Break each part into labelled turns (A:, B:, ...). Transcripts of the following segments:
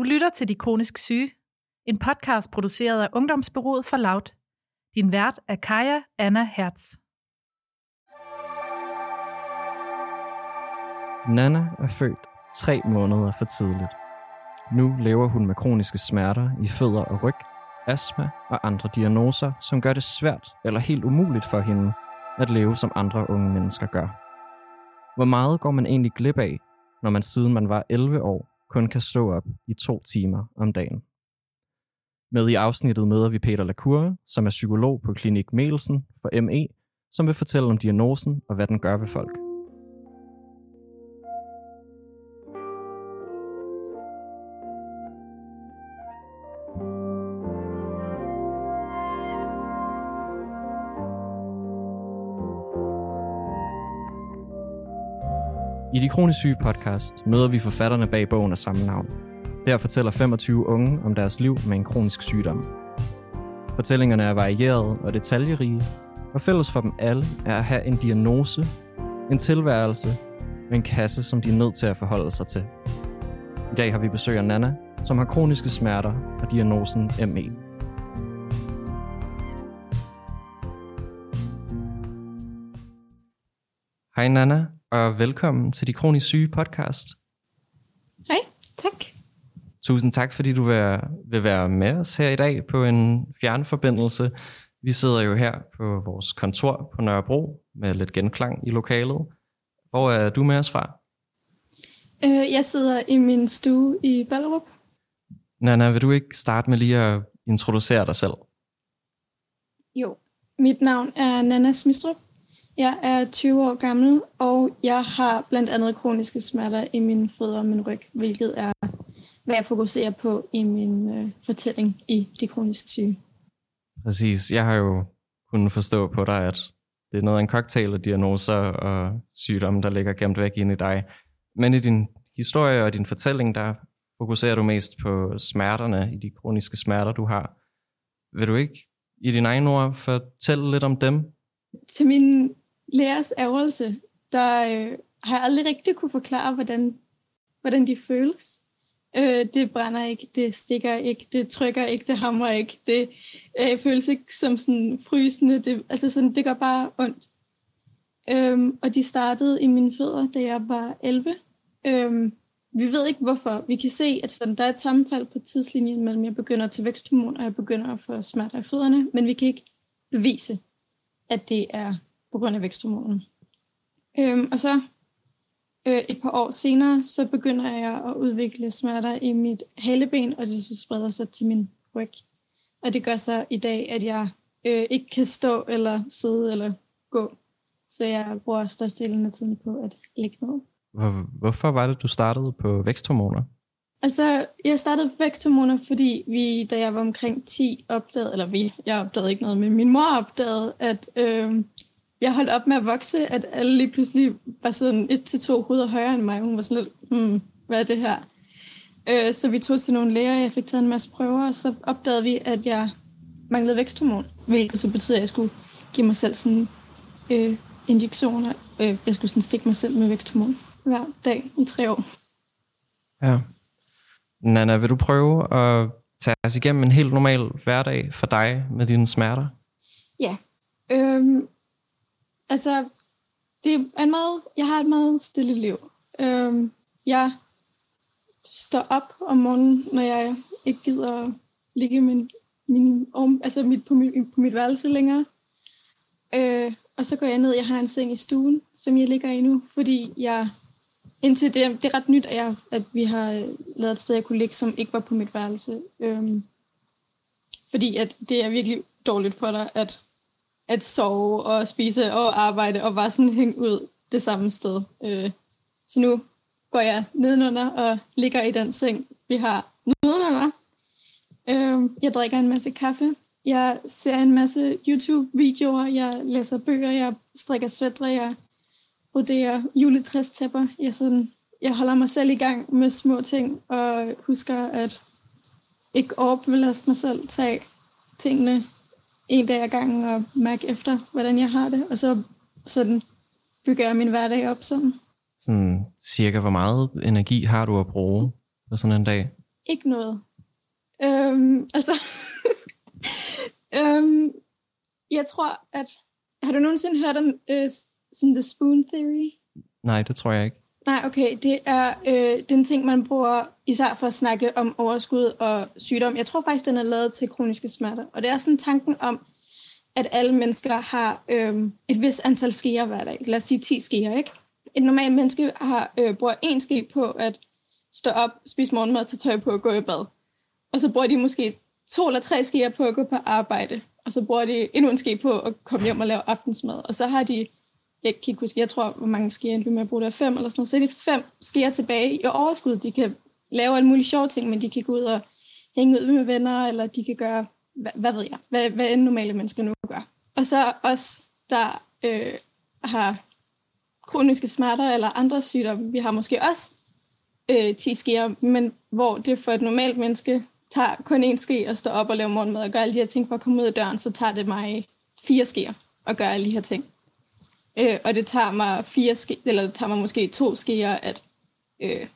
A: Du lytter til De Kronisk Syge, en podcast produceret af Ungdomsbyrået for Loud. Din vært er Kaja Anna Hertz.
B: Nana er født tre måneder for tidligt. Nu lever hun med kroniske smerter i fødder og ryg, astma og andre diagnoser, som gør det svært eller helt umuligt for hende at leve som andre unge mennesker gør. Hvor meget går man egentlig glip af, når man siden man var 11 år kun kan stå op i to timer om dagen? Med i afsnittet møder vi Peter Lacour, som er psykolog på Klinik Melsen for ME, som vil fortælle om diagnosen og hvad den gør ved folk. I De Kronisk Syge podcast møder vi forfatterne bag bogen af samme navn. Der fortæller 25 unge om deres liv med en kronisk sygdom. Fortællingerne er varierede og detaljerige, og fælles for dem alle er at have en diagnose, en tilværelse og en kasse, som de er nødt til at forholde sig til. I dag har vi besøg af Nana, som har kroniske smerter og diagnosen ME. Hej Nana, og velkommen til De Kronisk Syge podcast.
C: Hej, tak.
B: Tusind tak, fordi du vil, vil være med os her i dag på en fjernforbindelse. Vi sidder jo her på vores kontor på Nørrebro med lidt genklang i lokalet. Hvor er du med os fra?
C: Øh, jeg sidder i min stue i Ballerup.
B: Nana, vil du ikke starte med lige at introducere dig selv?
C: Jo, mit navn er Nana Smistrup. Jeg er 20 år gammel, og jeg har blandt andet kroniske smerter i mine fødder og min ryg, hvilket er, hvad jeg fokuserer på i min øh, fortælling i De Kroniske Syge.
B: Præcis. Jeg har jo kunnet forstå på dig, at det er noget af en cocktail af diagnoser og sygdomme, der ligger gemt væk ind i dig. Men i din historie og din fortælling, der fokuserer du mest på smerterne, i de kroniske smerter, du har. Vil du ikke i dine egne ord fortælle lidt om dem?
C: Til min lærers ærgelse, der øh, har jeg aldrig rigtig kunne forklare, hvordan, hvordan de føles. Øh, det brænder ikke, det stikker ikke, det trykker ikke, det hamrer ikke, det øh, føles ikke som sådan frysende, det, altså sådan, det gør bare ondt. Øhm, og de startede i mine fødder, da jeg var 11. Øhm, vi ved ikke hvorfor. Vi kan se, at sådan, der er et sammenfald på tidslinjen mellem, jeg begynder at tage væksthormon, og jeg begynder at få smerter i fødderne, men vi kan ikke bevise, at det er på grund af væksthormonen. Øhm, og så øh, et par år senere, så begynder jeg at udvikle smerter i mit haleben, og det så spreder sig til min ryg. Og det gør så i dag, at jeg øh, ikke kan stå eller sidde eller gå. Så jeg bruger størstedelen af tiden på at ligge ned.
B: Hvor, hvorfor var det, du startede på væksthormoner?
C: Altså, jeg startede på væksthormoner, fordi vi, da jeg var omkring 10, opdagede, eller vi, jeg opdagede ikke noget, men min mor opdagede, at øh, jeg holdt op med at vokse, at alle lige pludselig var sådan et til to hoveder højere end mig. Hun var sådan lidt, hmm, hvad er det her? Øh, så vi tog til nogle læger, jeg fik taget en masse prøver, og så opdagede vi, at jeg manglede væksthormon, hvilket så betyder, at jeg skulle give mig selv sådan øh, injektioner. Øh, jeg skulle sådan stikke mig selv med væksthormon hver dag i tre år.
B: Ja. Nana, vil du prøve at tage os igennem en helt normal hverdag for dig med dine smerter?
C: Ja. Øhm, altså, det er en meget, jeg har et meget stille liv. Øhm, jeg står op om morgenen, når jeg ikke gider ligge min, min, altså mit, på, mit, på mit værelse længere. Øh, og så går jeg ned, jeg har en seng i stuen, som jeg ligger i nu, fordi jeg indtil det, det er ret nyt, at, jeg, at vi har øh, lavet et sted, jeg kunne ligge, som ikke var på mit værelse. Øhm, fordi at det er virkelig dårligt for dig, at, at sove og spise og arbejde og bare sådan hænge ud det samme sted. Øh, så nu går jeg nedenunder og ligger i den seng, vi har nedenunder. Øh, jeg drikker en masse kaffe. Jeg ser en masse YouTube-videoer. Jeg læser bøger. Jeg strikker svætre. Jeg broderer juletræstæpper. Jeg, sådan, jeg holder mig selv i gang med små ting, og husker at ikke overbelaste mig selv, tage tingene en dag ad gangen og mærke efter, hvordan jeg har det, og så sådan bygger jeg min hverdag op sådan.
B: Sådan cirka hvor meget energi har du at bruge på sådan en dag?
C: ikke noget. Øhm, altså, øhm, jeg tror, at... Har du nogensinde hørt om øh, sådan The Spoon Theory?
B: Nej, det tror jeg ikke.
C: Nej, okay. Det er øh, den ting, man bruger især for at snakke om overskud og sygdom. Jeg tror faktisk, den er lavet til kroniske smerter. Og det er sådan tanken om, at alle mennesker har øh, et vis antal skeer hver dag. Lad os sige 10 skeer, ikke? Et normalt menneske har, øh, bruger en ske på at stå op, spise morgenmad, tage tøj på og gå i bad. Og så bruger de måske to eller tre skeer på at gå på arbejde. Og så bruger de endnu en ske på at komme hjem og lave aftensmad. Og så har de jeg kan ikke huske, jeg tror, hvor mange skier endte med at bruge der, fem eller sådan noget, så er det fem skier tilbage i overskud. De kan lave alle mulige sjove ting, men de kan gå ud og hænge ud med venner, eller de kan gøre, hvad, hvad ved jeg, hvad, hvad end normale mennesker nu gør. Og så os, der øh, har kroniske smerter eller andre sygdomme, vi har måske også øh, 10 skier, men hvor det for et normalt menneske tager kun en ske og står op og laver morgenmad og gør alle de her ting for at komme ud af døren, så tager det mig fire skeer at gøre alle de her ting. Øh, og det tager mig fire ske, eller det tager mig måske to skeer at, øh,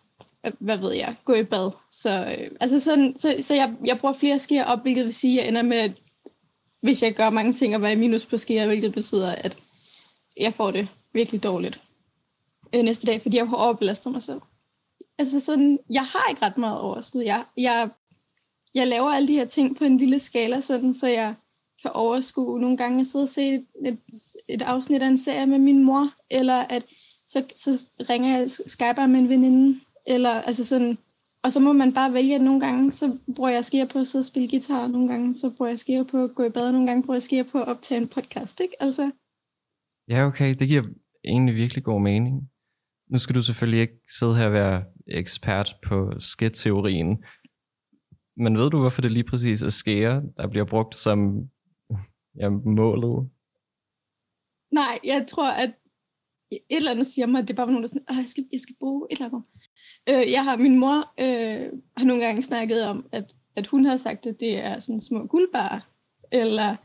C: hvad ved jeg, gå i bad. Så, øh, altså sådan, så, så jeg, jeg bruger flere skeer op, hvilket vil sige, at jeg ender med, at hvis jeg gør mange ting, og være minus på skeer, hvilket betyder, at jeg får det virkelig dårligt øh, næste dag, fordi jeg har overbelastet mig selv. Altså sådan, jeg har ikke ret meget overskud. Jeg, jeg, jeg laver alle de her ting på en lille skala, sådan, så jeg kan overskue nogle gange at sidde og se et, et, et afsnit af en serie med min mor, eller at så, så ringer jeg Skype med en veninde, eller altså sådan, og så må man bare vælge, at nogle gange, så bruger jeg sker på at sidde og spille guitar, nogle gange, så bruger jeg sker på at gå i bad, nogle gange bruger jeg sker på at optage en podcast, ikke? Altså.
B: Ja, okay, det giver egentlig virkelig god mening. Nu skal du selvfølgelig ikke sidde her og være ekspert på skætteorien, men ved du, hvorfor det lige præcis er skære, der bliver brugt som ja, målet?
C: Nej, jeg tror, at et eller andet siger mig, at det bare var nogen, der sådan, jeg skal, jeg skal bruge et eller andet. Øh, jeg har, min mor øh, har nogle gange snakket om, at, at hun har sagt, at det er sådan små guldbarer. Eller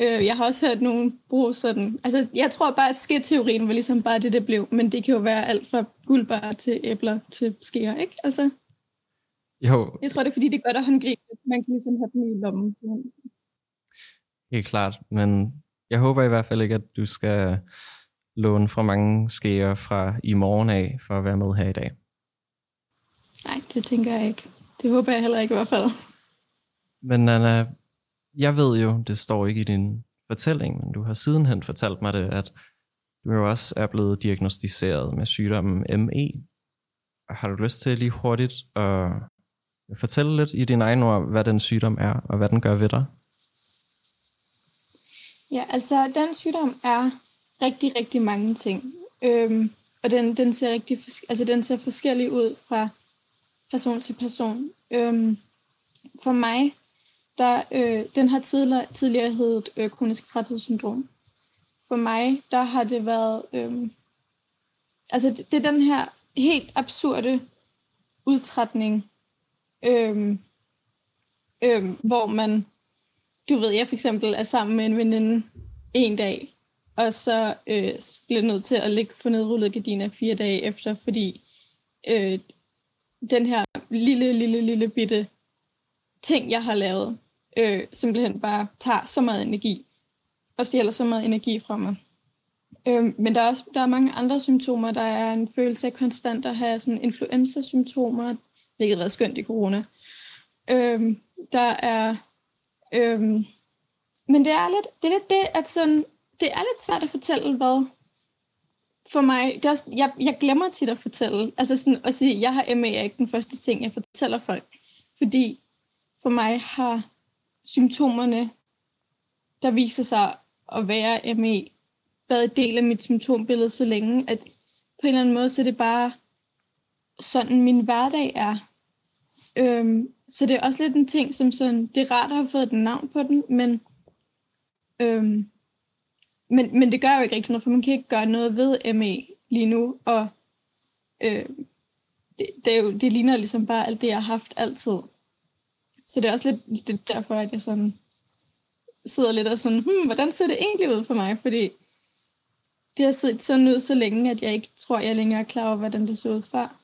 C: øh, jeg har også hørt nogen bruge sådan, altså jeg tror bare, at skætteorien var ligesom bare det, det blev, men det kan jo være alt fra guldbarer til æbler til skeer, ikke? Altså,
B: jo.
C: Jeg tror, det er fordi, det er godt at håndgribe. Man kan ligesom have dem i lommen.
B: Helt klart, men jeg håber i hvert fald ikke, at du skal låne fra mange skeer fra i morgen af, for at være med her i dag.
C: Nej, det tænker jeg ikke. Det håber jeg heller ikke i hvert fald.
B: Men Anna, jeg ved jo, det står ikke i din fortælling, men du har sidenhen fortalt mig det, at du jo også er blevet diagnostiseret med sygdommen ME. Har du lyst til lige hurtigt at fortælle lidt i din egen ord, hvad den sygdom er, og hvad den gør ved dig?
C: Ja, altså den sygdom er rigtig, rigtig mange ting. Øhm, og den, den, ser rigtig, altså, den ser forskellig ud fra person til person. Øhm, for mig, der, øh, den har tidligere, tidligere heddet øh, kronisk træthedssyndrom. For mig, der har det været, øh, altså det, det er den her helt absurde udtrætning, øh, øh, hvor man du ved, jeg for eksempel er sammen med en veninde en dag, og så øh, bliver nødt til at ligge for nedrullet gardiner fire dage efter, fordi øh, den her lille, lille, lille bitte ting, jeg har lavet, øh, simpelthen bare tager så meget energi, og stjæler så meget energi fra mig. Øh, men der er også der er mange andre symptomer. Der er en følelse af konstant at have sådan influenza-symptomer, hvilket var skønt i corona. Øh, der er Øhm, men det er lidt det, er lidt det at sådan, det er lidt svært at fortælle, hvad for mig, det er også, jeg, jeg glemmer tit at fortælle, altså sådan at sige, jeg har ME er ikke den første ting, jeg fortæller folk, fordi for mig har symptomerne, der viser sig at være ME, været en del af mit symptombillede så længe, at på en eller anden måde, så er det bare sådan, min hverdag er. Øhm, så det er også lidt en ting, som sådan, det er rart at have fået et navn på den, men, øhm, men, men det gør jo ikke rigtig noget, for man kan ikke gøre noget ved ME lige nu, og øh, det, det, er jo, det ligner ligesom bare alt det, jeg har haft altid. Så det er også lidt det derfor, at jeg sådan sidder lidt og sådan, hmm, hvordan ser det egentlig ud for mig? Fordi det har set sådan ud så længe, at jeg ikke tror, jeg længere er klar over, hvordan det så ud før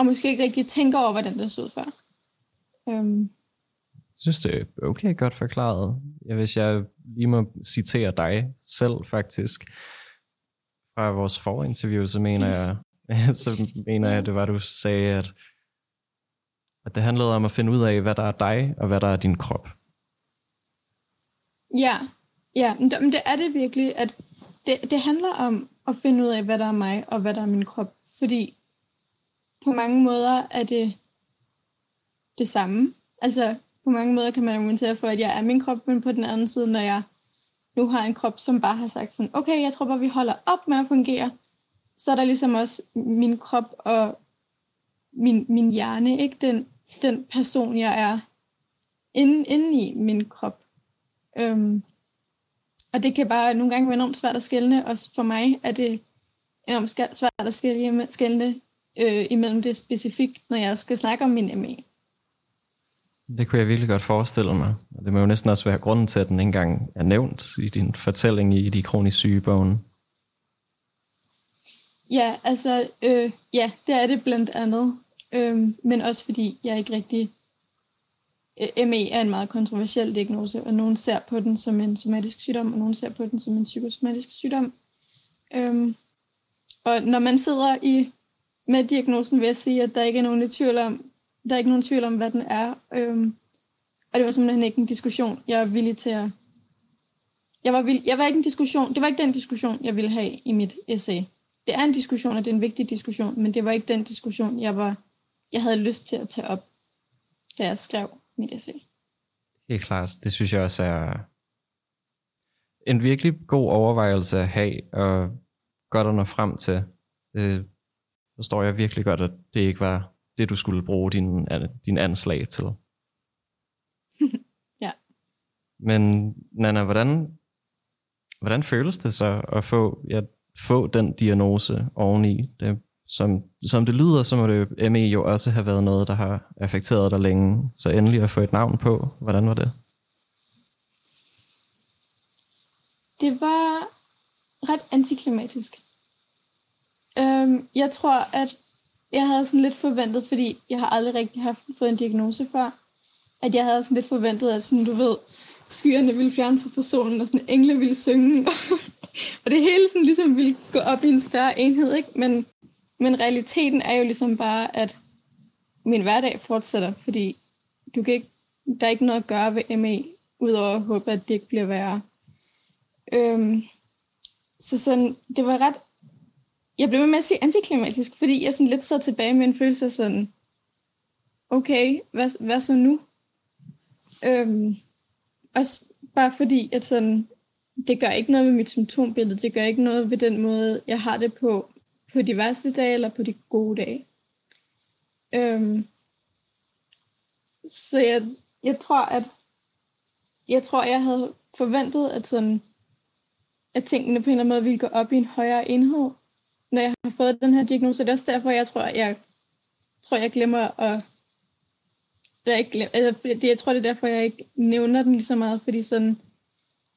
C: og måske ikke rigtig tænker over, hvordan det så ud før. Øhm.
B: Jeg synes, det er okay godt forklaret. Ja, hvis jeg lige må citere dig selv faktisk, fra vores forinterview, så mener yes. jeg, så mener jeg, det var, du sagde, at, at det handlede om at finde ud af, hvad der er dig, og hvad der er din krop.
C: Ja, ja men det er det virkelig, at det, det handler om at finde ud af, hvad der er mig, og hvad der er min krop. Fordi på mange måder er det det samme. Altså, på mange måder kan man argumentere for, at jeg er min krop, men på den anden side, når jeg nu har en krop, som bare har sagt sådan, okay, jeg tror bare, vi holder op med at fungere, så er der ligesom også min krop og min, min hjerne, ikke den, den person, jeg er inde, inde i min krop. Øhm, og det kan bare nogle gange være enormt svært at skælne, og for mig er det enormt svært at skælne, skælne øh, imellem det specifikt, når jeg skal snakke om min ME.
B: Det kunne jeg virkelig godt forestille mig. Og det må jo næsten også være grunden til, at den ikke engang er nævnt i din fortælling i de kronisk syge bogen.
C: Ja, altså, øh, ja, det er det blandt andet. Øh, men også fordi jeg ikke rigtig... Øh, ME er en meget kontroversiel diagnose, og nogen ser på den som en somatisk sygdom, og nogen ser på den som en psykosomatisk sygdom. Øh, og når man sidder i med diagnosen vil jeg sige, at der ikke er nogen tvivl om, der er ikke nogen tvivl om, hvad den er. Øhm, og det var simpelthen ikke en diskussion, jeg er villig til at... Jeg var, villig, jeg var ikke en diskussion, det var ikke den diskussion, jeg ville have i mit essay. Det er en diskussion, og det er en vigtig diskussion, men det var ikke den diskussion, jeg, var, jeg havde lyst til at tage op, da jeg skrev mit essay.
B: Helt klart. Det synes jeg også er en virkelig god overvejelse at have, og godt at nå frem til. Det forstår jeg virkelig godt, at det ikke var det, du skulle bruge din, din anslag til.
C: ja.
B: Men Nana, hvordan, hvordan føles det så at få, ja, få den diagnose oveni? Det, som, som det lyder, så må det ME jo også have været noget, der har affekteret dig længe. Så endelig at få et navn på, hvordan var det?
C: Det var ret antiklimatisk. Øhm, jeg tror, at jeg havde sådan lidt forventet, fordi jeg har aldrig rigtig haft fået en diagnose før, at jeg havde sådan lidt forventet, at sådan, du ved, skyerne ville fjerne sig fra solen, og sådan engle ville synge, og det hele sådan ligesom ville gå op i en større enhed, ikke? Men, men realiteten er jo ligesom bare, at min hverdag fortsætter, fordi du kan ikke, der er ikke noget at gøre ved ME, udover at håbe, at det ikke bliver værre. Øhm, så sådan, det var ret jeg blev med at sige antiklimatisk, fordi jeg sådan lidt sad tilbage med en følelse af sådan, okay, hvad, hvad så nu? Øhm, også bare fordi, at sådan, det gør ikke noget ved mit symptombillede, det gør ikke noget ved den måde, jeg har det på, på de værste dage, eller på de gode dage. Øhm, så jeg, jeg tror, at jeg tror, jeg havde forventet, at sådan, at tingene på en eller anden måde ville gå op i en højere enhed, når jeg har fået den her diagnose. Det er også derfor, jeg tror, jeg, tror, jeg glemmer at... Jeg, ikke glemmer, altså, det, jeg tror, det er derfor, jeg ikke nævner den lige så meget, fordi sådan,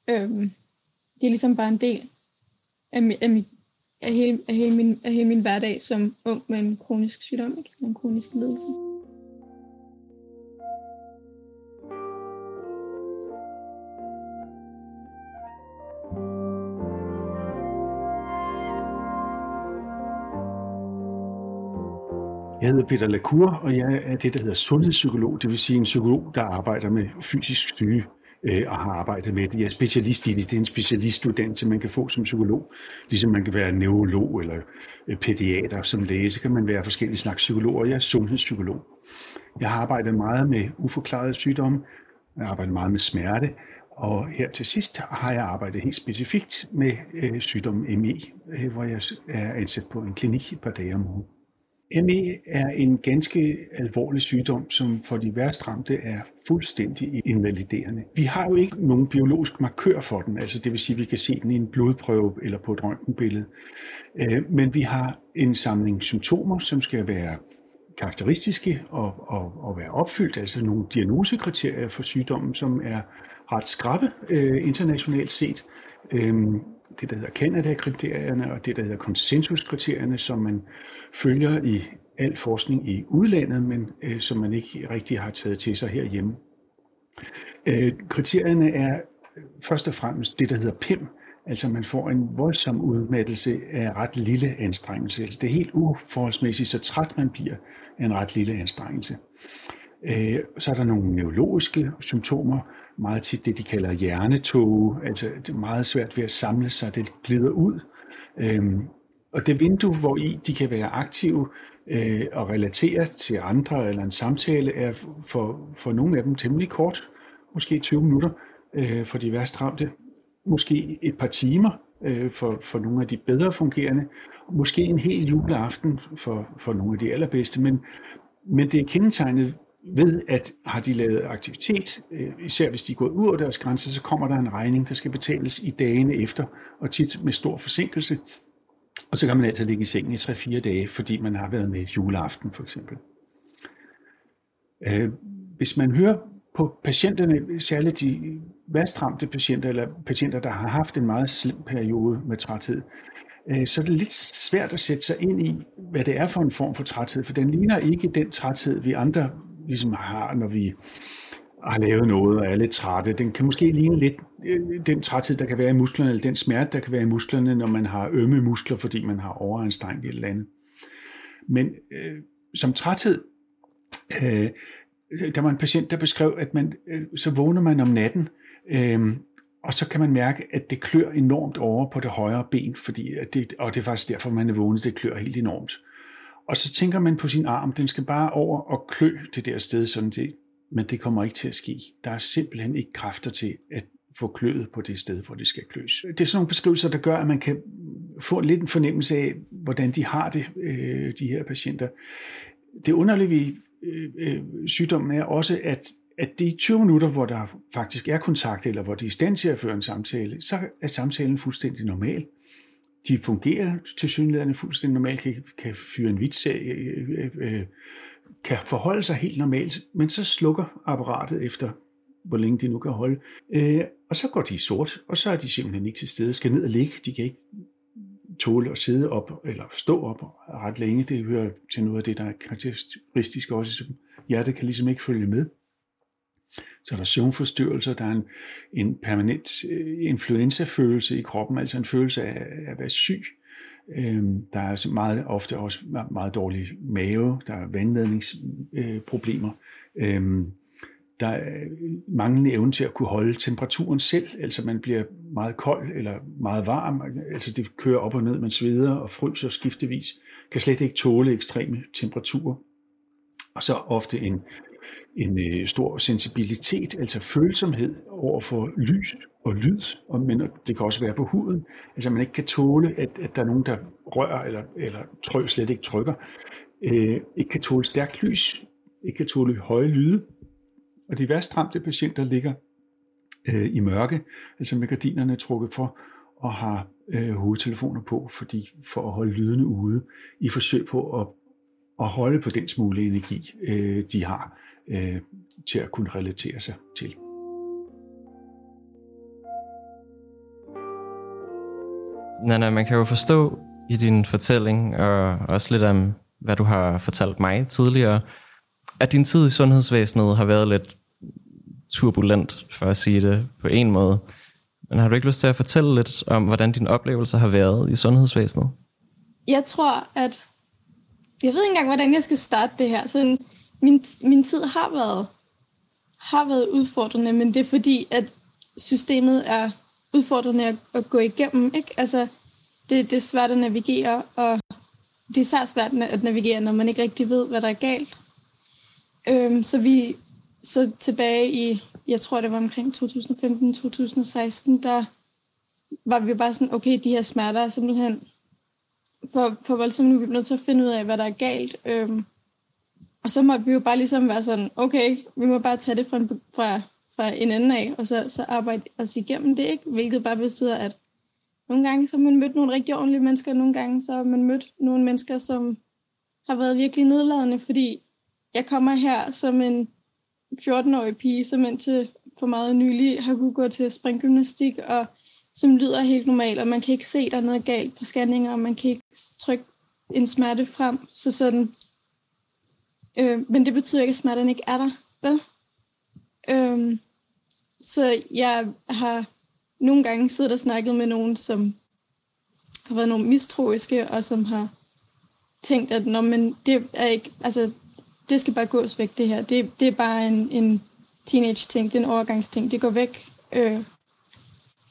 C: øhm, det er ligesom bare en del af, af, af, hele, af, hele min, af hele min hverdag som ung med en kronisk sygdom, ikke? en kronisk lidelse.
D: Jeg hedder Peter Lacour, og jeg er det, der hedder sundhedspsykolog, det vil sige en psykolog, der arbejder med fysisk syge øh, og har arbejdet med det. Jeg er specialist i det. Det er en specialistuddannelse, man kan få som psykolog. Ligesom man kan være neurolog eller øh, pædiater som læge, så kan man være forskellige slags psykologer. Jeg er sundhedspsykolog. Jeg har arbejdet meget med uforklarede sygdomme. Jeg har arbejdet meget med smerte. Og her til sidst har jeg arbejdet helt specifikt med øh, sygdommen ME, øh, hvor jeg er ansat på en klinik et par dage om ugen. ME er en ganske alvorlig sygdom, som for de værst ramte er fuldstændig invaliderende. Vi har jo ikke nogen biologisk markør for den, altså det vil sige, at vi kan se den i en blodprøve eller på et røntgenbillede. Øh, men vi har en samling symptomer, som skal være karakteristiske og, og, og være opfyldt, altså nogle diagnosekriterier for sygdommen, som er ret skrappe øh, internationalt set. Øhm, det, der hedder Canada-kriterierne og det, der hedder konsensuskriterierne, som man følger i al forskning i udlandet, men øh, som man ikke rigtig har taget til sig herhjemme. Øh, kriterierne er først og fremmest det, der hedder PIM, altså man får en voldsom udmattelse af ret lille anstrengelse. Altså, det er helt uforholdsmæssigt, så træt man bliver af en ret lille anstrengelse. Øh, så er der nogle neurologiske symptomer, meget tit det, de kalder hjernetog, altså det er meget svært ved at samle sig, det glider ud. Øhm, og det vindue, hvor i de kan være aktive øh, og relatere til andre eller en samtale, er for, for nogle af dem temmelig kort, måske 20 minutter øh, for de værst ramte, måske et par timer øh, for, for nogle af de bedre fungerende, måske en hel juleaften for, for nogle af de allerbedste, men, men det er kendetegnet ved, at har de lavet aktivitet, øh, især hvis de er gået ud af deres grænser, så kommer der en regning, der skal betales i dagene efter, og tit med stor forsinkelse. Og så kan man altså ligge i sengen i 3-4 dage, fordi man har været med juleaften for eksempel. Øh, hvis man hører på patienterne, særligt de værst ramte patienter, eller patienter, der har haft en meget slem periode med træthed, øh, så er det lidt svært at sætte sig ind i, hvad det er for en form for træthed, for den ligner ikke den træthed, vi andre ligesom har, når vi har lavet noget og er lidt trætte. Den kan måske ligne lidt øh, den træthed, der kan være i musklerne, eller den smerte, der kan være i musklerne, når man har ømme muskler, fordi man har overanstrengt et eller andet. Men øh, som træthed, øh, der var en patient, der beskrev, at man, øh, så vågner man om natten, øh, og så kan man mærke, at det klør enormt over på det højre ben, fordi at det, og det er faktisk derfor, man er vågnet, det klør helt enormt. Og så tænker man på sin arm, den skal bare over og klø det der sted, sådan det, men det kommer ikke til at ske. Der er simpelthen ikke kræfter til at få kløet på det sted, hvor det skal kløs. Det er sådan nogle beskrivelser, der gør, at man kan få lidt en fornemmelse af, hvordan de har det, øh, de her patienter. Det underlige ved øh, øh sygdommen er også, at at de 20 minutter, hvor der faktisk er kontakt, eller hvor de er i stand til at føre en samtale, så er samtalen fuldstændig normal de fungerer til synligheden fuldstændig normalt, kan, kan fyre en vits af, øh, øh, øh, kan forholde sig helt normalt, men så slukker apparatet efter, hvor længe de nu kan holde. Øh, og så går de sort, og så er de simpelthen ikke til stede, skal ned og ligge. De kan ikke tåle at sidde op eller stå op ret længe. Det hører til noget af det, der er karakteristisk også. Hjertet kan ligesom ikke følge med. Så er der søvnforstyrrelser, der er en, en permanent øh, influenzafølelse i kroppen, altså en følelse af, at være syg. Øhm, der er meget ofte også meget dårlig mave, der er vandladningsproblemer. Øhm, der er øh, manglende evne til at kunne holde temperaturen selv, altså man bliver meget kold eller meget varm, altså det kører op og ned, man sveder og fryser skiftevis, kan slet ikke tåle ekstreme temperaturer. Og så ofte en en øh, stor sensibilitet, altså følsomhed over for lys og lyd, og, men det kan også være på huden. Altså man ikke kan tåle, at, at der er nogen, der rører eller, eller tryk, slet ikke trykker. Øh, ikke kan tåle stærkt lys, ikke kan tåle høje lyde. Og de værst ramte patienter ligger øh, i mørke, altså med gardinerne trukket for, og har øh, hovedtelefoner på, fordi for at holde lydene ude, i forsøg på at, at holde på den smule energi, øh, de har øh, til at kunne relatere sig til.
B: Nana, man kan jo forstå i din fortælling, og også lidt om, hvad du har fortalt mig tidligere, at din tid i sundhedsvæsenet har været lidt turbulent, for at sige det på en måde. Men har du ikke lyst til at fortælle lidt om, hvordan din oplevelse har været i sundhedsvæsenet?
C: Jeg tror, at... Jeg ved ikke engang, hvordan jeg skal starte det her. Sådan, min, min tid har været, har været udfordrende, men det er fordi, at systemet er udfordrende at, at gå igennem. Ikke? Altså, det, det er svært at navigere, og det er især svært at navigere, når man ikke rigtig ved, hvad der er galt. Øhm, så vi så tilbage i, jeg tror det var omkring 2015-2016, der var vi bare sådan, okay, de her smerter er simpelthen for, for voldsomme, nu er vi nødt til at finde ud af, hvad der er galt. Øhm, og så måtte vi jo bare ligesom være sådan, okay, vi må bare tage det fra en, fra, fra en ende af, og så, så arbejde os igennem det, ikke? Hvilket bare betyder, at nogle gange så har man mødt nogle rigtig ordentlige mennesker, og nogle gange så har man mødt nogle mennesker, som har været virkelig nedladende, fordi jeg kommer her som en 14-årig pige, som indtil for meget nylig har kunne gå til springgymnastik, og som lyder helt normalt, og man kan ikke se, der er noget galt på scanninger, og man kan ikke trykke en smerte frem. Så sådan, Øh, men det betyder ikke, at smerten ikke er der, vel? Øh, så jeg har nogle gange siddet og snakket med nogen, som har været nogle mistroiske, og som har tænkt, at Nå, men det er ikke, altså, det skal bare gås væk, det her. Det, det er bare en, en teenage-ting, det er en overgangsting, det går væk. Øh,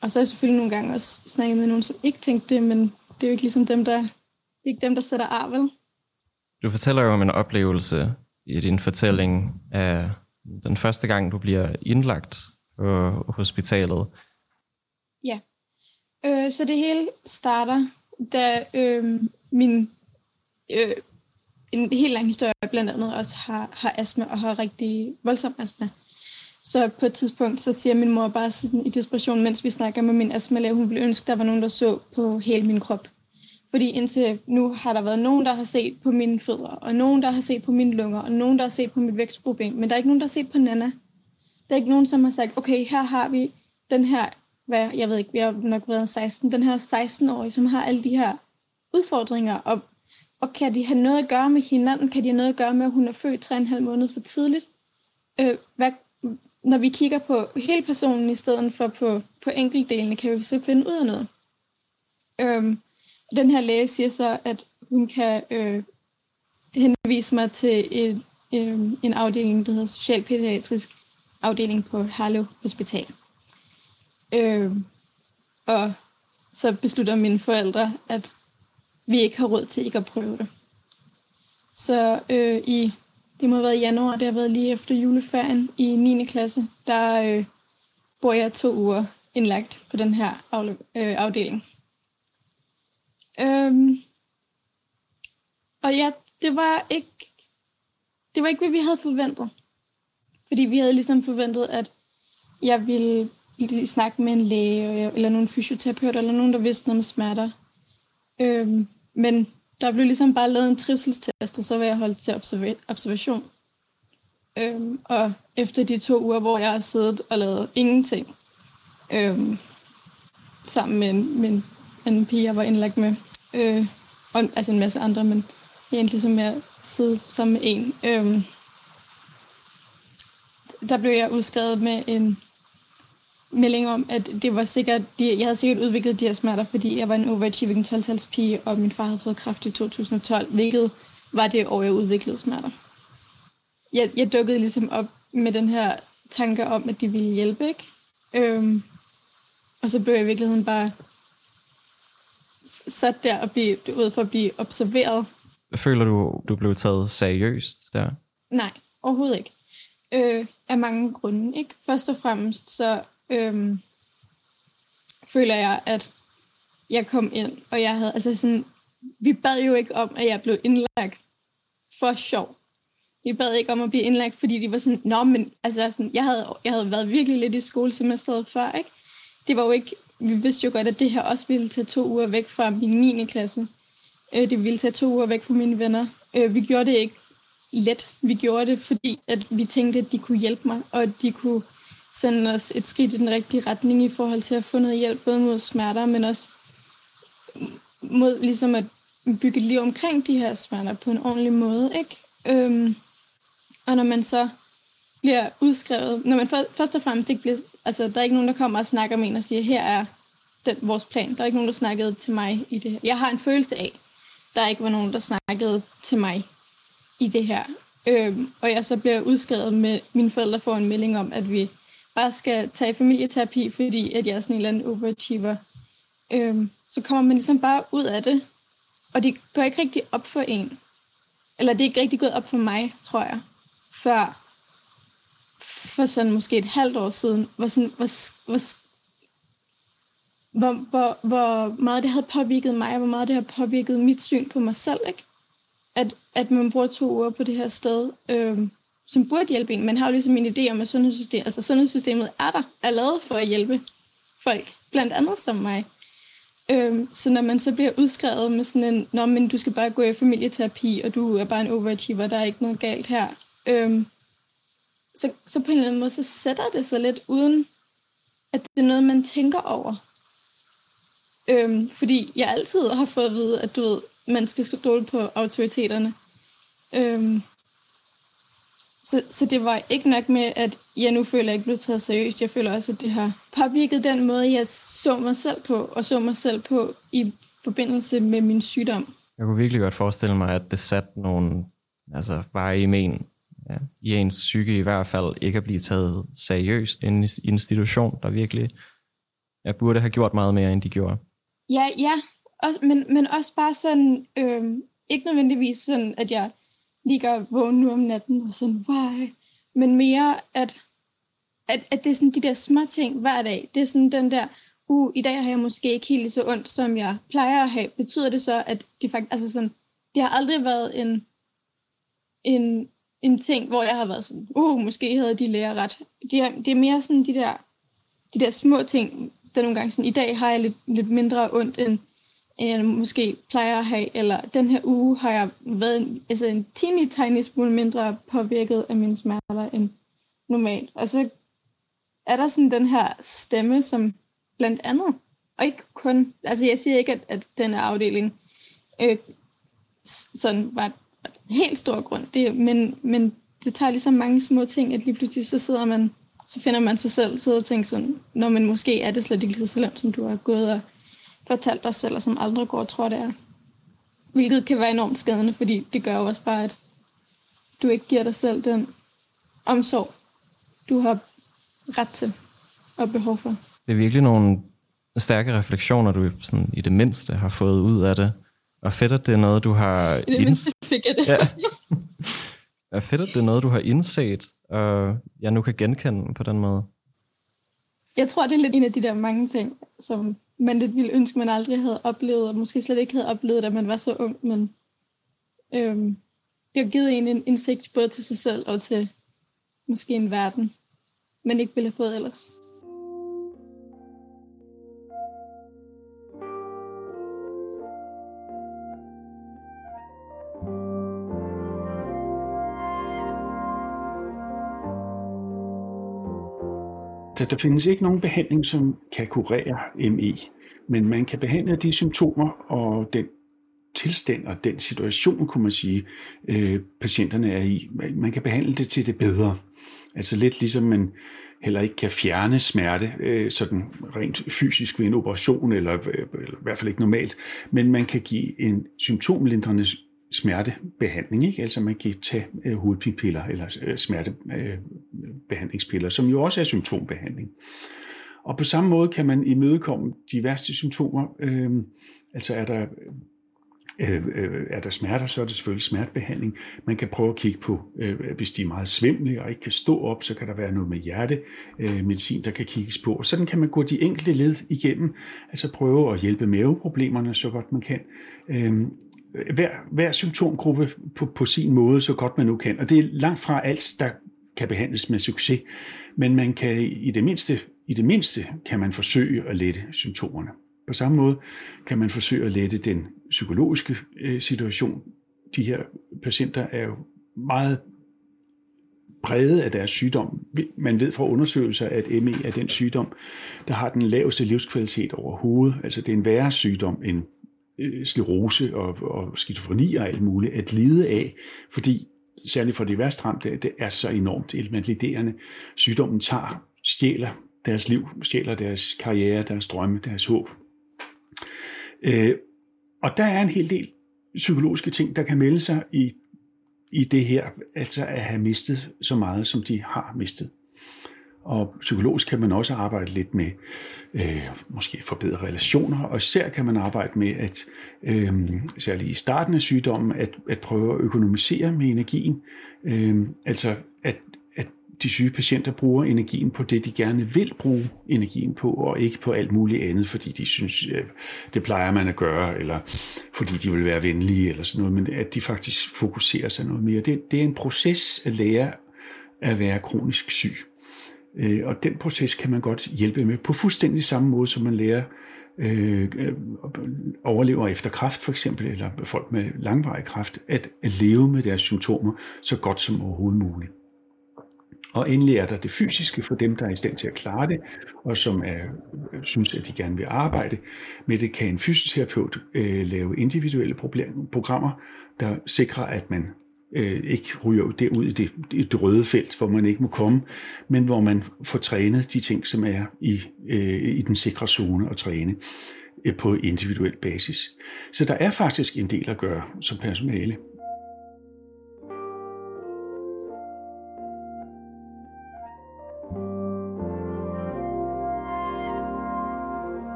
C: og så har jeg selvfølgelig nogle gange også snakket med nogen, som ikke tænkte det, men det er jo ikke ligesom dem, der, det er ikke dem, der sætter ar, vel?
B: Du fortæller jo om en oplevelse i din fortælling af den første gang, du bliver indlagt på hospitalet.
C: Ja. Øh, så det hele starter, da øh, min øh, en helt lang historie blandt andet også har, har astma og har rigtig voldsom astma. Så på et tidspunkt, så siger min mor bare sådan i desperation, mens vi snakker med min astmalæge, hun ville ønske, der var nogen, der så på hele min krop. Fordi indtil nu har der været nogen, der har set på mine fødder, og nogen, der har set på mine lunger, og nogen, der har set på mit vækstproblem. Men der er ikke nogen, der har set på Nana. Der er ikke nogen, som har sagt, okay, her har vi den her, hvad, jeg ved ikke, vi har nok været 16, den her 16-årige, som har alle de her udfordringer, og, og kan de have noget at gøre med hinanden? Kan de have noget at gøre med, at hun er født 3,5 måneder for tidligt? Øh, hvad, når vi kigger på hele personen i stedet for på, på enkeltdelene, kan vi så finde ud af noget. Øhm, den her læge siger så, at hun kan øh, henvise mig til en, øh, en afdeling, der hedder Socialpædiatrisk afdeling på Harlev Hospital. Øh, og så beslutter mine forældre, at vi ikke har råd til ikke at prøve det. Så øh, i det må have været i januar, det har været lige efter juleferien i 9. klasse, der øh, bor jeg to uger indlagt på den her øh, afdeling. Øhm, og ja, det var ikke det var ikke, hvad vi havde forventet. Fordi vi havde ligesom forventet, at jeg ville snakke med en læge, øh, eller nogle fysioterapeut, eller nogen, der vidste noget om smerter. Øhm, men der blev ligesom bare lavet en trivselstest, og så var jeg holdt til observa- observation. Øhm, og efter de to uger, hvor jeg har siddet og lavet ingenting, øhm, sammen med en, med en anden pige, jeg var indlagt med, øh, og altså en masse andre, men egentlig som jeg sidde sammen med en, Øh, der blev jeg udskrevet med en melding om, at det var sikkert, jeg havde sikkert udviklet de her smerter, fordi jeg var en overachieving 12 pige, og min far havde fået kræft i 2012, hvilket var det år, jeg udviklede smerter. Jeg, jeg dukkede ligesom op med den her tanke om, at de ville hjælpe, ikke? Øhm, og så blev jeg i virkeligheden bare sat der og blive, ud for at blive observeret.
B: Føler du, du blev taget seriøst der?
C: Nej, overhovedet ikke. Øh, af mange grunde. Ikke? Først og fremmest så øhm, føler jeg, at jeg kom ind, og jeg havde, altså sådan, vi bad jo ikke om, at jeg blev indlagt for sjov. Vi bad ikke om at blive indlagt, fordi de var sådan, nå, men altså sådan, jeg havde, jeg havde været virkelig lidt i skolesemesteret før, ikke? Det var jo ikke, vi vidste jo godt, at det her også ville tage to uger væk fra min 9. klasse. Øh, det ville tage to uger væk fra mine venner. Øh, vi gjorde det ikke let. Vi gjorde det, fordi at vi tænkte, at de kunne hjælpe mig, og at de kunne sende os et skridt i den rigtige retning i forhold til at få noget hjælp, både mod smerter, men også mod ligesom at bygge et liv omkring de her smerter på en ordentlig måde. Ikke? Øhm, og når man så bliver udskrevet, når man for, først og fremmest ikke bliver, altså der er ikke nogen, der kommer og snakker med en og siger, her er den, vores plan. Der er ikke nogen, der snakkede til mig i det her. Jeg har en følelse af, der ikke var nogen, der snakkede til mig i det her. Øhm, og jeg så bliver udskrevet med, mine forældre får en melding om, at vi bare skal tage familieterapi, fordi at jeg er sådan en eller anden overachiever, øhm, så kommer man ligesom bare ud af det. Og det går ikke rigtig op for en. Eller det er ikke rigtig gået op for mig, tror jeg. Før for sådan måske et halvt år siden, hvor, sådan, hvor, hvor, hvor, hvor, hvor meget det havde påvirket mig, og hvor meget det har påvirket mit syn på mig selv, ikke? At, at man bruger to uger på det her sted, øh, som burde hjælpe en. Man har jo ligesom en idé om, at sundhedssystemet, altså sundhedssystemet er der, er lavet for at hjælpe folk, blandt andet som mig. Øhm, så når man så bliver udskrevet med sådan en, Nå, men du skal bare gå i familieterapi, og du er bare en overachiever, der er ikke noget galt her. Øhm, så, så på en eller anden måde, så sætter det sig lidt uden, at det er noget, man tænker over. Øhm, fordi jeg altid har fået at vide, at du ved, man skal stole på autoriteterne. Øhm, Så, så det var ikke nok med, at jeg nu føler, at jeg ikke blev taget seriøst. Jeg føler også, at det har påvirket den måde, jeg så mig selv på, og så mig selv på i forbindelse med min sygdom.
B: Jeg kunne virkelig godt forestille mig, at det satte nogle altså, bare i men ja, i ens psyke i hvert fald ikke at blive taget seriøst i en institution, der virkelig jeg burde have gjort meget mere, end de gjorde.
C: Ja, ja. Også, men, men også bare sådan, øh, ikke nødvendigvis sådan, at jeg ligger vågen nu om natten og sådan, why? Men mere, at, at, at det er sådan de der små ting hver dag. Det er sådan den der, uh, i dag har jeg måske ikke helt så ondt, som jeg plejer at have. Betyder det så, at det faktisk, altså sådan, det har aldrig været en, en, en ting, hvor jeg har været sådan, uh, måske havde de lærer ret. Det er, det er mere sådan de der, de der små ting, der nogle gange sådan, i dag har jeg lidt, lidt mindre ondt, end, end jeg måske plejer at have, eller den her uge har jeg været en, altså en teeny tiny smule mindre påvirket af mine smerter end normalt. Og så er der sådan den her stemme, som blandt andet, og ikke kun, altså jeg siger ikke, at, at den her afdeling øh, sådan var helt stor grund, det, men, men det tager ligesom mange små ting, at lige pludselig så sidder man, så finder man sig selv, sidder og tænker sådan, når man måske er det slet ikke lige så slemt, som du har gået og fortalt dig selv, og som andre går og tror, det er. Hvilket kan være enormt skadende, fordi det gør jo også bare, at du ikke giver dig selv den omsorg, du har ret til og behov for.
B: Det er virkelig nogle stærke refleksioner, du sådan, i det mindste har fået ud af det. Og fedt, at det er noget, du har...
C: I det mindste fik jeg det.
B: Ja. er fedt, at det er noget, du har indset, og jeg nu kan genkende på den måde.
C: Jeg tror, det er lidt en af de der mange ting, som man lidt ville ønske, man aldrig havde oplevet, og måske slet ikke havde oplevet, da man var så ung, men øhm, det har givet en en indsigt både til sig selv og til måske en verden, man ikke ville have fået ellers.
D: Så der findes ikke nogen behandling, som kan kurere ME, men man kan behandle de symptomer og den tilstand og den situation, kunne man sige, øh, patienterne er i. Man kan behandle det til det bedre. Altså lidt ligesom man heller ikke kan fjerne smerte øh, sådan rent fysisk ved en operation, eller, øh, eller i hvert fald ikke normalt, men man kan give en symptomlindrende smertebehandling. Ikke? Altså man kan tage øh, hovedpinepiller eller øh, smertebehandlingspiller, øh, som jo også er symptombehandling. Og på samme måde kan man imødekomme de værste symptomer. Øh, altså er der, øh, øh, er der smerter, så er det selvfølgelig smertebehandling. Man kan prøve at kigge på, øh, hvis de er meget svimle og ikke kan stå op, så kan der være noget med hjertemedicin, øh, der kan kigges på. Og sådan kan man gå de enkelte led igennem, altså prøve at hjælpe maveproblemerne så godt man kan. Øh, hver, hver symptomgruppe på, på sin måde, så godt man nu kan. Og det er langt fra alt, der kan behandles med succes, men man kan i det mindste, i det mindste kan man forsøge at lette symptomerne. På samme måde kan man forsøge at lette den psykologiske øh, situation. De her patienter er jo meget præget af deres sygdom. Man ved fra undersøgelser, at ME er den sygdom, der har den laveste livskvalitet overhovedet. Altså det er en værre sygdom end øh, sklerose og, og skizofreni og alt muligt at lide af, fordi særligt for de værst ramte, det er så enormt invaliderende. Sygdommen tager, stjæler deres liv, stjæler deres karriere, deres drømme, deres håb. Øh, og der er en hel del psykologiske ting, der kan melde sig i, i det her, altså at have mistet så meget, som de har mistet. Og psykologisk kan man også arbejde lidt med øh, måske forbedre relationer, og især kan man arbejde med, at øh, særligt i starten af sygdommen, at, at prøve at økonomisere med energien. Øh, altså at, at de syge patienter bruger energien på det, de gerne vil bruge energien på, og ikke på alt muligt andet, fordi de synes, øh, det plejer man at gøre, eller fordi de vil være venlige, eller sådan noget, men at de faktisk fokuserer sig noget mere. Det, det er en proces at lære at være kronisk syg. Øh, og den proces kan man godt hjælpe med på fuldstændig samme måde, som man lærer øh, øh, overlever efter kræft for eksempel, eller folk med langvarig kræft, at, at leve med deres symptomer så godt som overhovedet muligt. Og endelig er der det fysiske for dem, der er i stand til at klare det, og som er, synes, at de gerne vil arbejde med det, kan en fysioterapeut øh, lave individuelle problem, programmer, der sikrer, at man øh, ikke ryger derud i det, i det røde felt, hvor man ikke må komme, men hvor man får trænet de ting, som er i, øh, i den sikre zone at træne øh, på individuel basis. Så der er faktisk en del at gøre som personale.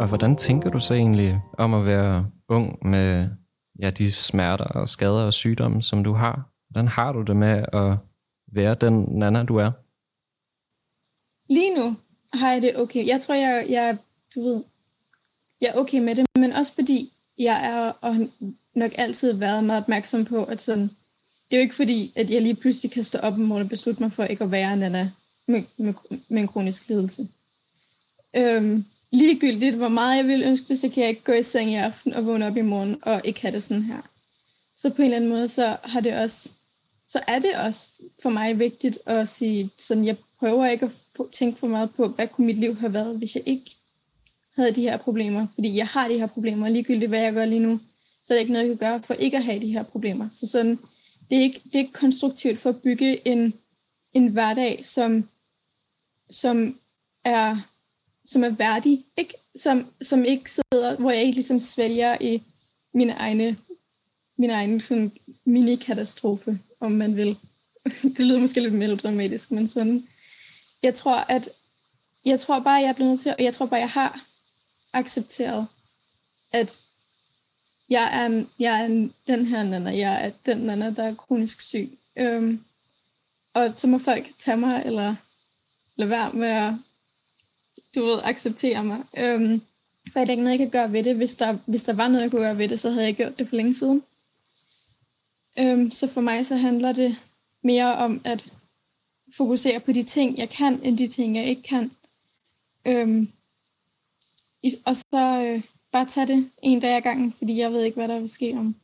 B: Og hvordan tænker du så egentlig om at være ung med ja, de smerter og skader og sygdomme, som du har? Hvordan har du det med at være den Nana, du er?
C: Lige nu har jeg det okay. Jeg tror, jeg, jeg, du ved, jeg er okay med det, men også fordi jeg er og nok altid været meget opmærksom på, at sådan, det er jo ikke fordi, at jeg lige pludselig kan stå op om morgenen og beslutte mig for ikke at være Nana med, med, med en kronisk lidelse. Øhm, ligegyldigt, hvor meget jeg vil ønske det, så kan jeg ikke gå i seng i aften og vågne op i morgen og ikke have det sådan her. Så på en eller anden måde, så har det også, så er det også for mig vigtigt at sige, sådan jeg prøver ikke at tænke for meget på, hvad kunne mit liv have været, hvis jeg ikke havde de her problemer. Fordi jeg har de her problemer, ligegyldigt hvad jeg gør lige nu, så er det ikke noget, jeg kan gøre for ikke at have de her problemer. Så sådan, det er ikke, det er ikke konstruktivt for at bygge en, en hverdag, som, som er som er værdig, ikke? Som, som ikke sidder, hvor jeg ikke ligesom svælger i mine egne, min egen sådan mini-katastrofe, om man vil. det lyder måske lidt melodramatisk, men sådan. Jeg tror, at jeg tror bare, jeg er blevet nødt til, og jeg tror bare, jeg har accepteret, at jeg er, en, jeg er en, den her nana, jeg er den nana, der er kronisk syg. Øhm, og så må folk tage mig, eller lade være med at du ved, acceptere mig. Øhm, for jeg er ikke noget, jeg kan gøre ved det. Hvis der, hvis der var noget, jeg kunne gøre ved det, så havde jeg gjort det for længe siden. Øhm, så for mig så handler det mere om at fokusere på de ting, jeg kan, end de ting, jeg ikke kan. Øhm, og så øh, bare tage det en dag ad gangen, fordi jeg ved ikke, hvad der vil ske om,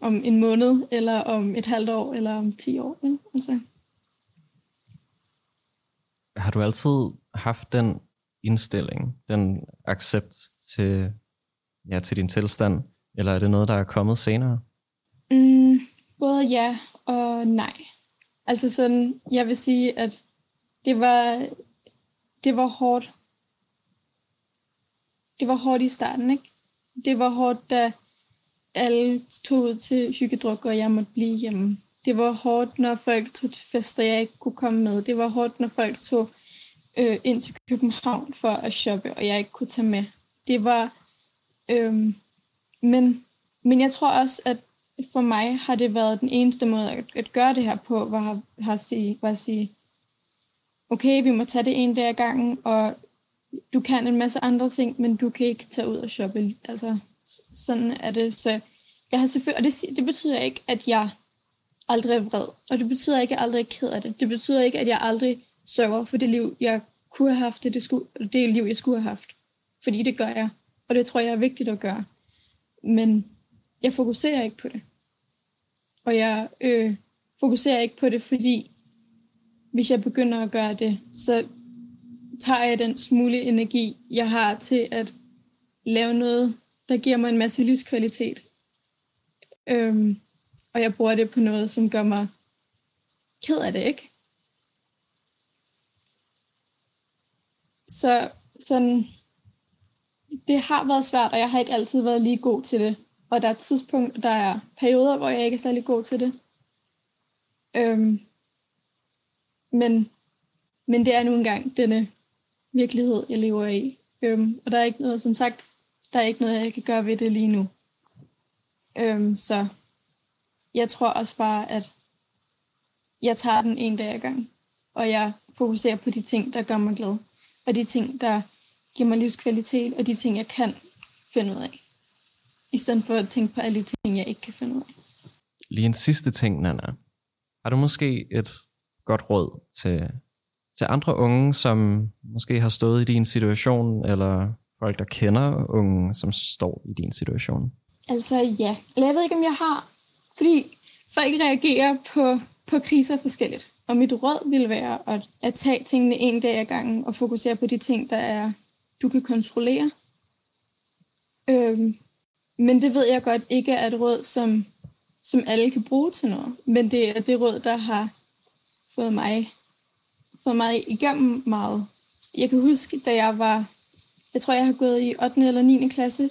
C: om en måned, eller om et halvt år, eller om ti år. Ja? Altså.
B: Har du altid haft den indstilling, den accept til, ja, til din tilstand, eller er det noget, der er kommet senere?
C: Mm, både ja og nej. Altså sådan, jeg vil sige, at det var, det var hårdt. Det var hårdt i starten, ikke? Det var hårdt, da alle tog ud til hyggedruk, og jeg måtte blive hjemme. Det var hårdt, når folk tog til fester, jeg ikke kunne komme med. Det var hårdt, når folk tog øh, ind til København for at shoppe, og jeg ikke kunne tage med. Det var... Øh, men, men jeg tror også, at for mig har det været den eneste måde at, at gøre det her på, var, har at sige, var at sige, okay, vi må tage det en dag ad gangen, og du kan en masse andre ting, men du kan ikke tage ud og shoppe. Altså, sådan er det. Så jeg har selvfølgelig, og det, det betyder ikke, at jeg aldrig er vred, og det betyder ikke, at jeg aldrig er ked af det. Det betyder ikke, at jeg aldrig sørger for det liv, jeg kunne have haft, det, det, skulle, det liv, jeg skulle have haft. Fordi det gør jeg, og det tror jeg er vigtigt at gøre. Men jeg fokuserer ikke på det. Og jeg øh, fokuserer ikke på det, fordi hvis jeg begynder at gøre det, så tager jeg den smule energi, jeg har til at lave noget, der giver mig en masse livskvalitet. Øhm, og jeg bruger det på noget, som gør mig ked af det, ikke? Så sådan, det har været svært, og jeg har ikke altid været lige god til det. Og der er tidspunkt, der er perioder, hvor jeg ikke er særlig god til det. Øhm, men, men det er nu engang denne virkelighed, jeg lever i. Øhm, og der er ikke noget, som sagt, der er ikke noget, jeg kan gøre ved det lige nu. Øhm, så jeg tror også bare, at jeg tager den en dag ad gang, og jeg fokuserer på de ting, der gør mig glad og de ting, der giver mig livskvalitet, og de ting, jeg kan finde ud af. I stedet for at tænke på alle de ting, jeg ikke kan finde ud af.
B: Lige en sidste ting, Nana. Har du måske et godt råd til, til andre unge, som måske har stået i din situation, eller folk, der kender unge, som står i din situation?
C: Altså ja. Eller jeg ved ikke, om jeg har. Fordi folk reagerer på, på kriser forskelligt. Og mit råd vil være at, at tage tingene en dag ad gangen og fokusere på de ting, der er, du kan kontrollere. Øhm, men det ved jeg godt ikke er et råd, som, som alle kan bruge til noget. Men det er det råd, der har fået mig, fået mig igennem meget. Jeg kan huske, da jeg var, jeg tror, jeg har gået i 8. eller 9. klasse,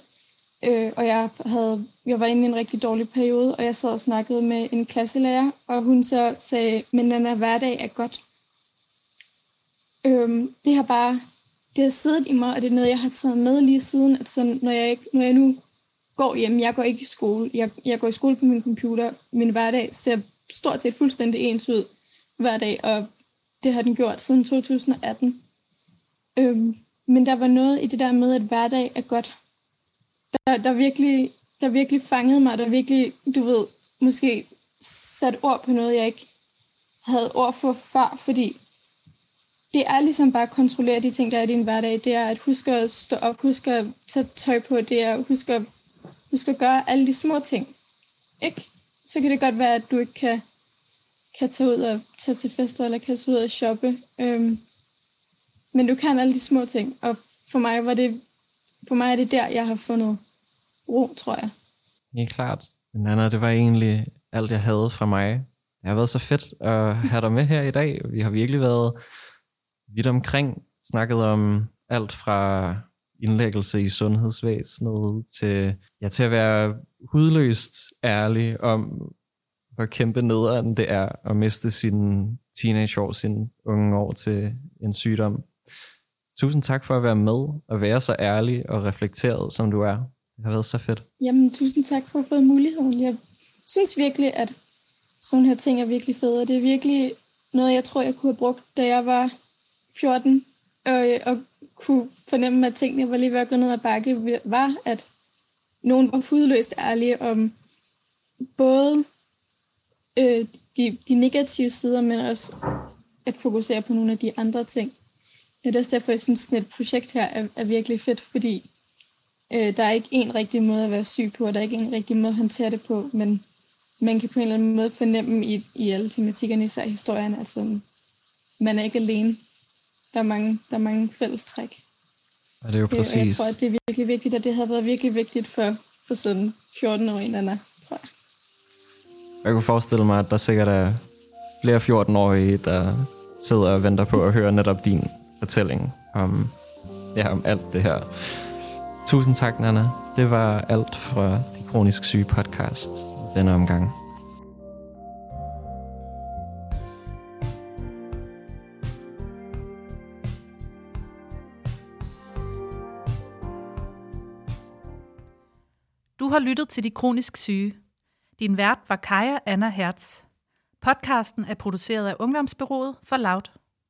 C: øh, og jeg, havde, jeg var inde i en rigtig dårlig periode, og jeg sad og snakkede med en klasselærer, og hun så sagde, men Nana, hverdag er godt. Øhm, det har bare, det har siddet i mig, og det er noget, jeg har taget med lige siden, at sådan, når, jeg ikke, når jeg nu går hjem, jeg går ikke i skole, jeg, jeg går i skole på min computer, min hverdag ser stort set fuldstændig ens ud hver dag, og det har den gjort siden 2018. Øhm, men der var noget i det der med, at hverdag er godt. Der, der, virkelig, der virkelig fangede mig, der virkelig, du ved, måske sat ord på noget, jeg ikke havde ord for før, fordi det er ligesom bare at kontrollere de ting, der er i din hverdag. Det er at huske at stå op, huske at tage tøj på, det er at huske at, huske at gøre alle de små ting. Ikke? Så kan det godt være, at du ikke kan, kan tage ud og tage til fester, eller kan tage ud og shoppe. Øhm, men du kan alle de små ting, og for mig, var det, for mig er det der, jeg har fundet ro, tror jeg.
B: Ja, klart. Men Anna, det var egentlig alt, jeg havde fra mig. Det har været så fedt at have dig med her i dag. Vi har virkelig været vidt omkring, snakket om alt fra indlæggelse i sundhedsvæsenet til, ja, til at være hudløst ærlig om, hvor kæmpe nederen det er at miste sin teenageår, sin unge år til en sygdom. Tusind tak for at være med og være så ærlig og reflekteret, som du er. Det har været så fedt.
C: Jamen, tusind tak for at få muligheden. Jeg synes virkelig, at sådan her ting er virkelig fede. Det er virkelig noget, jeg tror, jeg kunne have brugt, da jeg var 14, og, og kunne fornemme, at tingene var lige ved at gå ned ad bakke, var, at nogen var hudløst ærlige om både øh, de, de negative sider, men også at fokusere på nogle af de andre ting. Det er også derfor, jeg synes, at et projekt her er, er virkelig fedt, fordi øh, der er ikke en rigtig måde at være syg på, og der er ikke en rigtig måde at håndtere det på, men man kan på en eller anden måde fornemme i, i alle tematikkerne, især historierne, altså man er ikke alene. Der er mange, der er mange fællestræk.
B: Og det er jo præcis.
C: Og jeg tror, at det er virkelig vigtigt, og det havde været virkelig vigtigt for, for sådan 14 år eller tror jeg.
B: Jeg kunne forestille mig, at der sikkert er flere 14-årige, der sidder og venter på at høre netop din fortælling om, ja, om alt det her. Tusind tak, Nana. Det var alt fra De Kronisk Syge podcast denne omgang.
A: Du har lyttet til De Kronisk Syge. Din vært var Kaja Anna Hertz. Podcasten er produceret af Ungdomsbyrået for Loud.